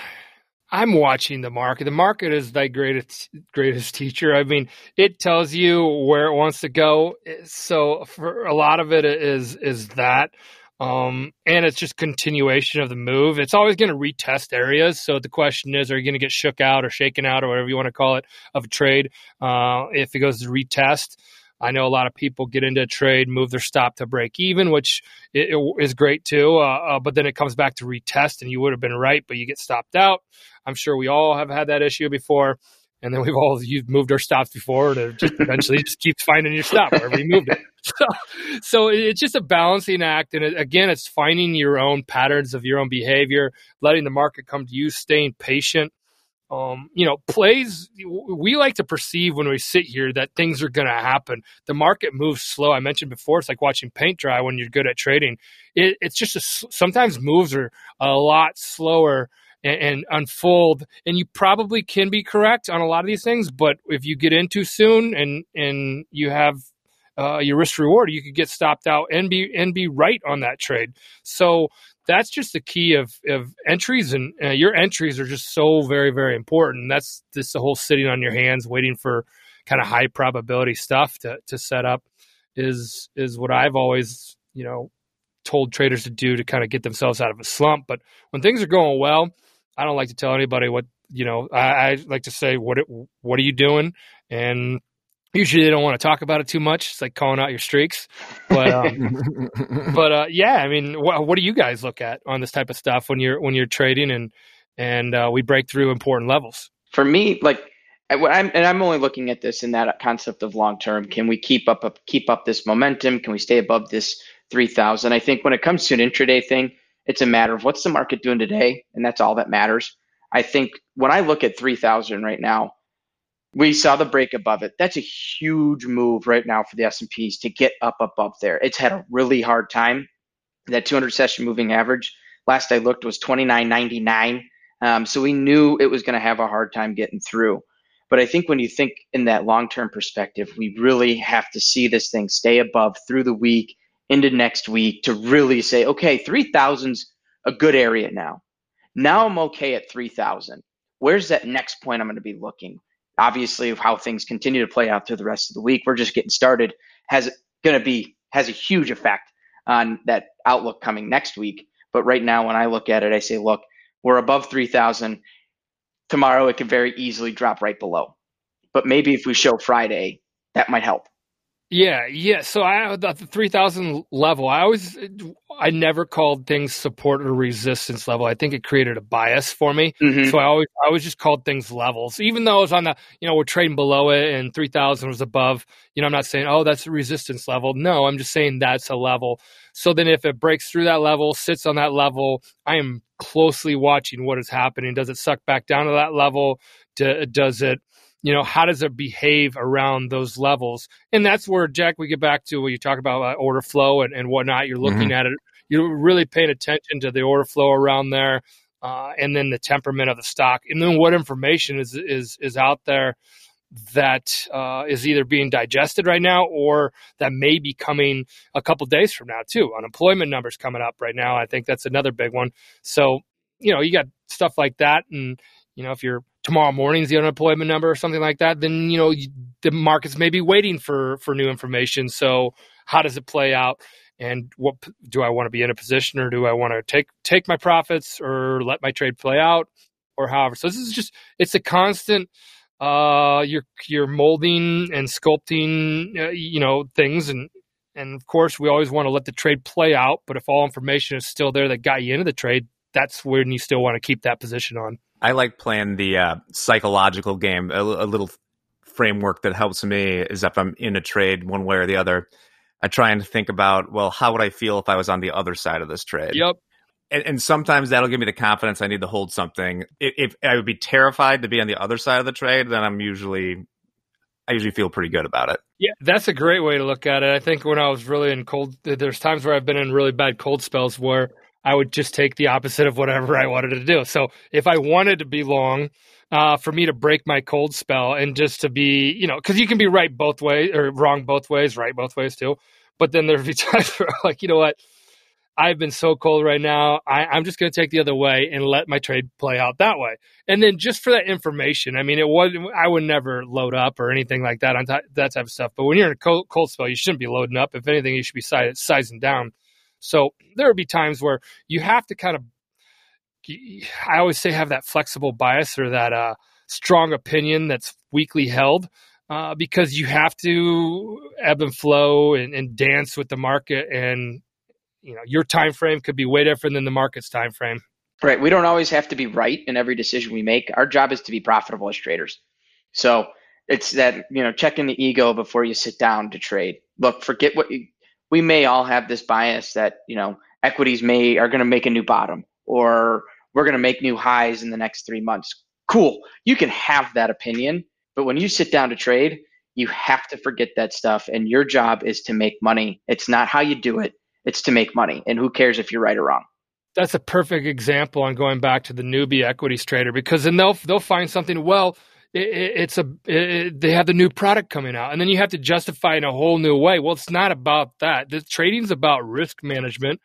I'm watching the market. The market is thy greatest greatest teacher. I mean, it tells you where it wants to go. So for a lot of it is is that. Um, and it's just continuation of the move. It's always going to retest areas. So the question is, are you going to get shook out or shaken out or whatever you want to call it of a trade? Uh, if it goes to retest, I know a lot of people get into a trade, move their stop to break even, which is great too. Uh, uh, but then it comes back to retest, and you would have been right, but you get stopped out. I'm sure we all have had that issue before. And then we've all you've moved our stops before to just eventually just keep finding your stop wherever you moved it. <laughs> So, so it's just a balancing act, and it, again, it's finding your own patterns of your own behavior, letting the market come to you, staying patient, um, you know, plays, we like to perceive when we sit here that things are going to happen. The market moves slow. I mentioned before, it's like watching paint dry when you're good at trading. It, it's just a, sometimes moves are a lot slower and, and, unfold. And you probably can be correct on a lot of these things, but if you get in too soon and, and you have uh, your risk reward, you could get stopped out and be and be right on that trade. So that's just the key of, of entries and uh, your entries are just so very very important. That's just the whole sitting on your hands waiting for kind of high probability stuff to, to set up is is what i've always you know told traders to do to kind of get themselves out of a slump. But when things are going well i don't like to tell anybody what you know i, I like to say what it, what are you doing? And usually they don't want to talk about it too much. It's like calling out your streaks. But um, <laughs> but uh, yeah, I mean, wh- what do you guys look at on this type of stuff when you're when you're trading and and uh, we break through important levels? For me, like. I'm, and I'm only looking at this in that concept of long term. Can we keep up, up keep up this momentum? Can we stay above this 3,000? I think when it comes to an intraday thing, it's a matter of what's the market doing today, and that's all that matters. I think when I look at 3,000 right now, we saw the break above it. That's a huge move right now for the S&Ps to get up above there. It's had a really hard time. That 200 session moving average, last I looked, was 29.99. Um, so we knew it was going to have a hard time getting through. But I think when you think in that long term perspective, we really have to see this thing stay above through the week into next week to really say, okay, 3,000's a good area now. Now I'm okay at 3,000. Where's that next point I'm going to be looking? Obviously of how things continue to play out through the rest of the week. We're just getting started. Has going to be has a huge effect on that outlook coming next week. But right now, when I look at it, I say, look, we're above 3,000. Tomorrow, it could very easily drop right below. But maybe if we show Friday, that might help. Yeah, yeah. So I at the three thousand level, I always, I never called things support or resistance level. I think it created a bias for me. Mm-hmm. So I always, I always just called things levels, even though it was on the, you know, we're trading below it and three thousand was above. You know, I'm not saying, oh, that's a resistance level. No, I'm just saying that's a level. So then, if it breaks through that level, sits on that level, I am closely watching what is happening. Does it suck back down to that level? does it you know how does it behave around those levels? And that's where jack we get back to what you talk about uh, order flow and, and whatnot you're looking mm-hmm. at it you're really paying attention to the order flow around there uh, and then the temperament of the stock. And then what information is is is out there that uh, is either being digested right now or that may be coming a couple days from now too. Unemployment numbers coming up right now i think that's another big one. So you know you got stuff like that and you know if you're tomorrow morning's the unemployment number or something like that, then you know the markets may be waiting for for new information. So how does it play out? And what do I want to be in a position, or do I want to take take my profits, or let my trade play out, or however? So this is just it's a constant. Uh, you're you're molding and sculpting, uh, you know, things, and and of course we always want to let the trade play out. But if all information is still there that got you into the trade, that's when you still want to keep that position on. I like playing the uh, psychological game. A, a, little framework that helps me is if I'm in a trade one way or the other. I try and think about, well, how would I feel if I was on the other side of this trade? Yep. And, and sometimes that'll give me the confidence I need to hold something. If, if I would be terrified to be on the other side of the trade, then I'm usually I usually feel pretty good about it. Yeah, that's a great way to look at it. I think when I was really in cold, there's times where I've been in really bad cold spells where I would just take the opposite of whatever I wanted to do. So if I wanted to be long, uh, for me to break my cold spell and just to be, you know, because you can be right both ways or wrong both ways, right both ways too. But then there'd be <laughs> times where like, you know what, I've been so cold right now. I, am just going to take the other way and let my trade play out that way. And then just for that information, I mean, it was I would never load up or anything like that on that type of stuff. But when you're in a cold, cold spell, you shouldn't be loading up. If anything, you should be sizing down. So there would be times where you have to kind of, I always say, have that flexible bias or that uh, strong opinion that's weakly held. Uh, because you have to ebb and flow and, and, dance with the market and you know your time frame could be way different than the market's time frame right. We don't always have to be right in every decision we make. Our job is to be profitable as traders. So it's that you know checking the ego before you sit down to trade. Look forget what you, we may all have this bias that you know equities may are going to make a new bottom or we're going to make new highs in the next three months. Cool, you can have that opinion, but when you sit down to trade, you have to forget that stuff, and your job is to make money. It's not how you do it; it's to make money. And who cares if you're right or wrong? That's a perfect example on going back to the newbie equities trader because then they'll they'll find something well it, it's a it, they have the new product coming out, and then you have to justify in a whole new way. Well, it's not about that. The trading's about risk management,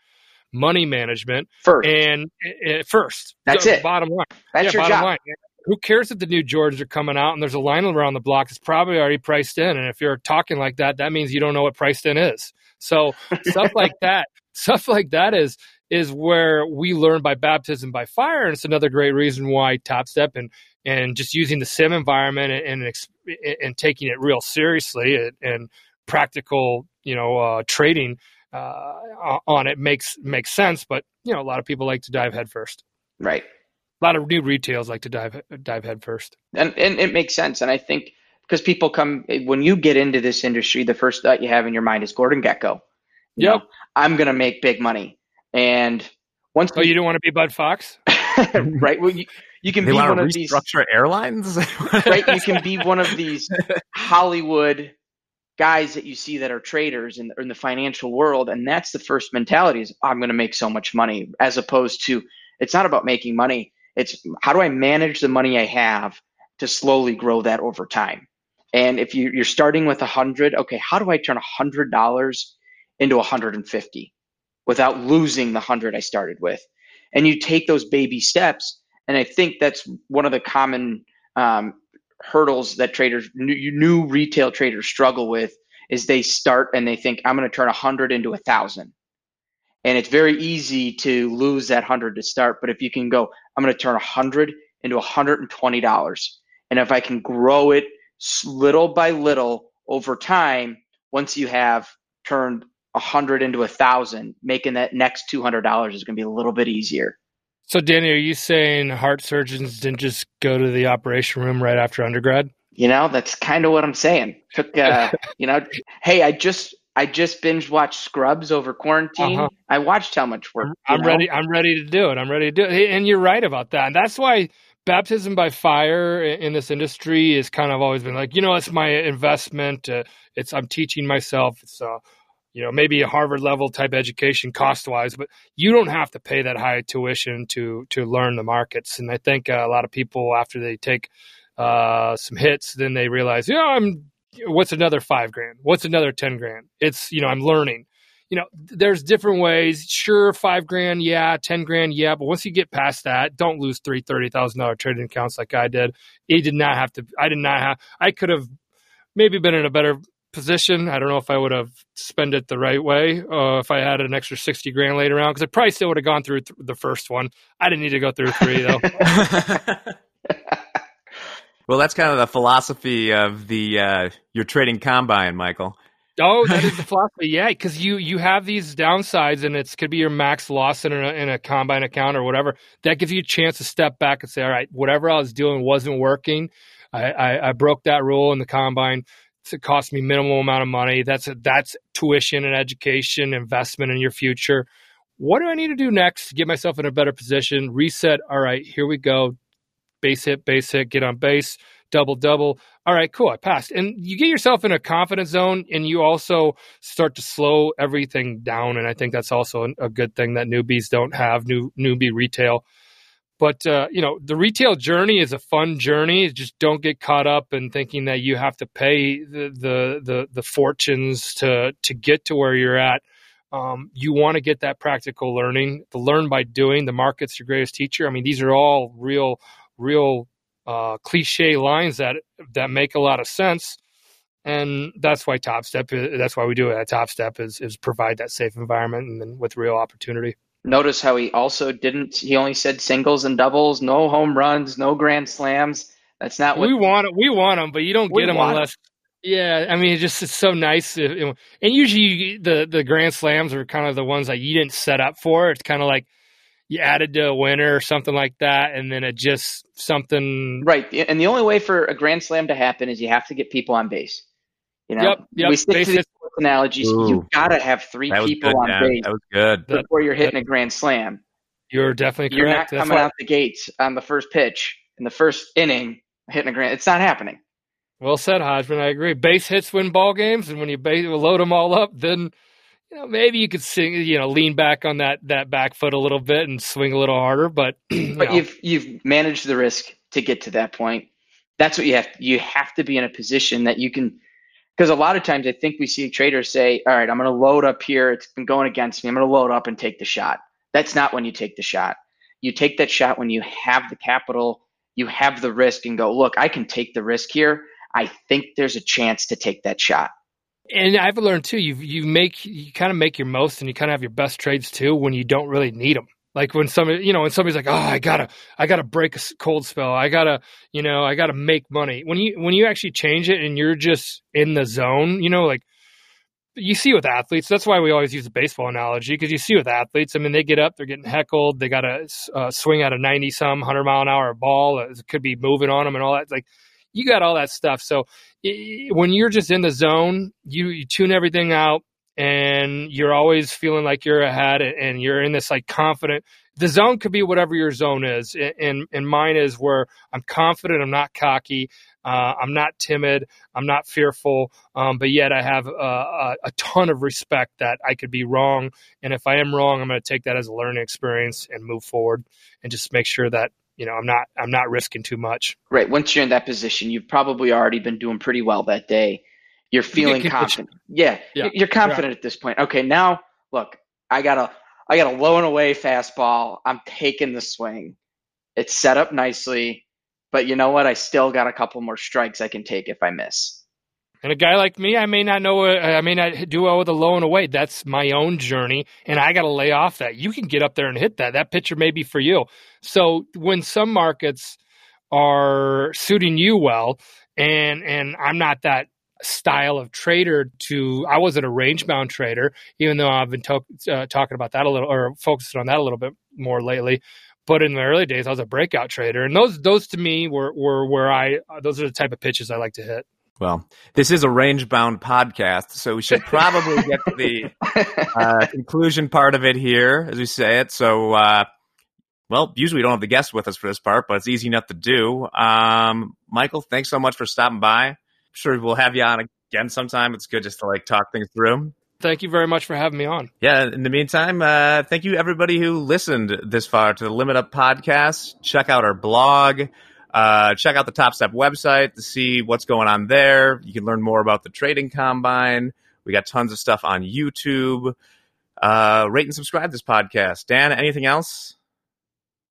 money management, first, and eh, eh, first. That's it. Bottom line. That's yeah, your job. Line. Who cares if the new Jordans are coming out and there's a line around the block? It's probably already priced in, and if you're talking like that, that means you don't know what priced in is. So stuff <laughs> like that, stuff like that is is where we learn by baptism by fire, and it's another great reason why Topstep and and just using the sim environment and and, and taking it real seriously and, and practical, you know, uh, trading uh, on it makes makes sense. But you know, a lot of people like to dive headfirst. Right. A lot of new retails like to dive dive headfirst. And and it makes sense. And I think because people come when you get into this industry, the first thought you have in your mind is Gordon Gekko. You yep. Know, I'm going to make big money. And once oh, you don't want to be Bud Fox, <laughs> right? Well, you, you can they be one of these structure airlines, <laughs> right? You can be one of these Hollywood guys that you see that are traders in, in the financial world, and that's the first mentality: is I'm going to make so much money, as opposed to it's not about making money. It's how do I manage the money I have to slowly grow that over time. And if you, you're starting with a hundred, okay, how do I turn a hundred dollars into a 150 without losing the hundred I started with? And you take those baby steps and I think that's one of the common um, hurdles that traders, new, new retail traders struggle with is they start and they think, I'm going to turn a 100 into a 1,000. And it's very easy to lose that 100 to start. But if you can go, I'm going to turn a 100 into $120. And if I can grow it little by little over time, once you have turned a hundred into a thousand, making that next two hundred dollars is going to be a little bit easier. So, Danny, are you saying heart surgeons didn't just go to the operation room right after undergrad? You know, that's kind of what I'm saying. Took, uh, <laughs> you know, hey, I just I just binge watched Scrubs over quarantine. Uh-huh. I watched how much work. I'm know? ready. I'm ready to do it. I'm ready to do it. And you're right about that. And that's why baptism by fire in this industry is kind of always been like, you know, it's my investment. Uh, it's I'm teaching myself. It's uh, you know, maybe a Harvard level type education cost wise, but you don't have to pay that high tuition to to learn the markets. And I think uh, a lot of people after they take uh, some hits, then they realize, yeah, I'm. What's another five grand? What's another ten grand? It's you know, I'm learning. You know, there's different ways. Sure, five grand, yeah, ten grand, yeah. But once you get past that, don't lose three thirty thousand dollar trading accounts like I did. He did not have to. I did not have. I could have maybe been in a better position. I don't know if I would have spent it the right way uh, if I had an extra 60 grand later on because I probably still would have gone through th- the first one. I didn't need to go through three though. <laughs> <laughs> well, that's kind of the philosophy of the uh, your trading combine, Michael. Oh, that is <laughs> the philosophy. Yeah, because you you have these downsides, and it's could be your max loss in a, in a combine account or whatever. That gives you a chance to step back and say, all right, whatever I was doing wasn't working. I, I, I broke that rule in the combine. It cost me minimal amount of money. That's a, that's tuition and education investment in your future. What do I need to do next to get myself in a better position? Reset. All right, here we go. Base hit, base hit, get on base, double double. All right, cool. I passed. And you get yourself in a confidence zone and you also start to slow everything down. And I think that's also a good thing that newbies don't have, new newbie retail. But uh, you know, the retail journey is a fun journey. Just don't get caught up in thinking that you have to pay the the the, the fortunes to to get to where you're at. Um, you want to get that practical learning, the learn by doing. The market's your greatest teacher. I mean, these are all real, real uh, cliche lines that that make a lot of sense, and that's why Topstep. Is, That's why we do it at Topstep is is provide that safe environment and then with real opportunity. Notice how he also didn't. He only said singles and doubles, no home runs, no grand slams. That's not what we want. We want them, but you don't get them unless. Them. Yeah, I mean, it just it's so nice. And usually the the grand slams are kind of the ones that you didn't set up for. It's kind of like you added to a winner or something like that, and then it just something right. And the only way for a grand slam to happen is you have to get people on base. You know, yep, yep. we stick to analogies, Ooh. you gotta have three people good, on Dan. base. That was good. Before you're hitting a grand slam. You're definitely You're correct. not coming out the gates on the first pitch in the first inning hitting a grand. It's not happening. Well said, Hodgman. I agree. Base hits win ball games, and when you base, load them all up, then you know maybe you could sing, you know, lean back on that that back foot a little bit and swing a little harder. But <clears throat> you but know. you've you've managed the risk to get to that point. That's what you have. You have to be in a position that you can because a lot of times I think we see traders say, all right, I'm going to load up here. It's been going against me. I'm going to load up and take the shot. That's not when you take the shot. You take that shot when you have the capital, you have the risk, and go, look, I can take the risk here. I think there's a chance to take that shot. And I've learned too, you you make you kind of make your most, and you kind of have your best trades too when you don't really need them. Like when somebody, you know, when somebody's like, "Oh, I gotta, I gotta break a cold spell. I gotta, you know, I gotta make money." When you when you actually change it and you're just in the zone, you know, like you see with athletes. That's why we always use the baseball analogy because you see with athletes. I mean, they get up, they're getting heckled, they got to uh, swing at a ninety some, hundred mile an hour ball. It could be moving on them and all that. like you got all that stuff. So it, when you're just in the zone, you, you tune everything out and you're always feeling like you're ahead and you're in this like confident. The zone could be whatever your zone is and and mine is where i'm confident i'm not cocky uh, i'm not timid i'm not fearful um, but yet i have a, a, a, ton of respect that i could be wrong and if i am wrong i'm going to take that as a learning experience and move forward and just make sure that you know i'm not i'm not risking too much. Right once you're in that position you've probably already been doing pretty well that day you're feeling you confident. Yeah, yeah, you're confident at this point. Okay, now look, I got a I got a low and away fastball. I'm taking the swing. It's set up nicely, but you know what? I still got a couple more strikes I can take if I miss. And a guy like me, I may not know, uh, I may not do well with a low and away. That's my own journey, and I got to lay off that. You can get up there and hit that. That pitcher may be for you. So when some markets are suiting you well, and and I'm not that style of trader to I wasn't a range bound trader, even though I've been to- uh, talking about that a little or focusing on that a little bit more lately. But in the early days, I was a breakout trader, and those those to me were were where I those are the type of pitches I like to hit. Well, this is a range bound podcast, so we should probably get to the <laughs> uh, conclusion part of it here, as we say it. So, uh, well, usually we don't have the guest with us for this part, but it's easy enough to do. Um, Michael, thanks so much for stopping by. Sure we'll have you on again sometime. It's good just to like talk things through. Thank you very much for having me on. Yeah. In the meantime, uh, thank you everybody who listened this far to the Limit Up podcast. Check out our blog. Uh, check out the Topstep website to see what's going on there. You can learn more about the trading combine. We got tons of stuff on YouTube. Uh, rate and subscribe to this podcast. Dan, anything else?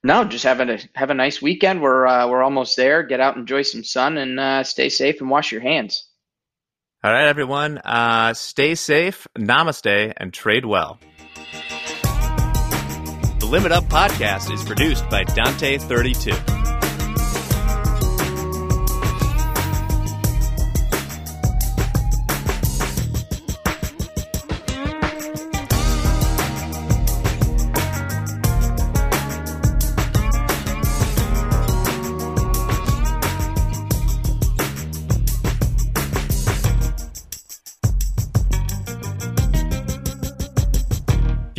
No, just have a have a nice weekend. We're uh, we're almost there. Get out, enjoy some sun, and uh, stay safe and wash your hands. All right, everyone. Uh, stay safe, namaste, and trade well. The Limit Up podcast is produced by Dante32.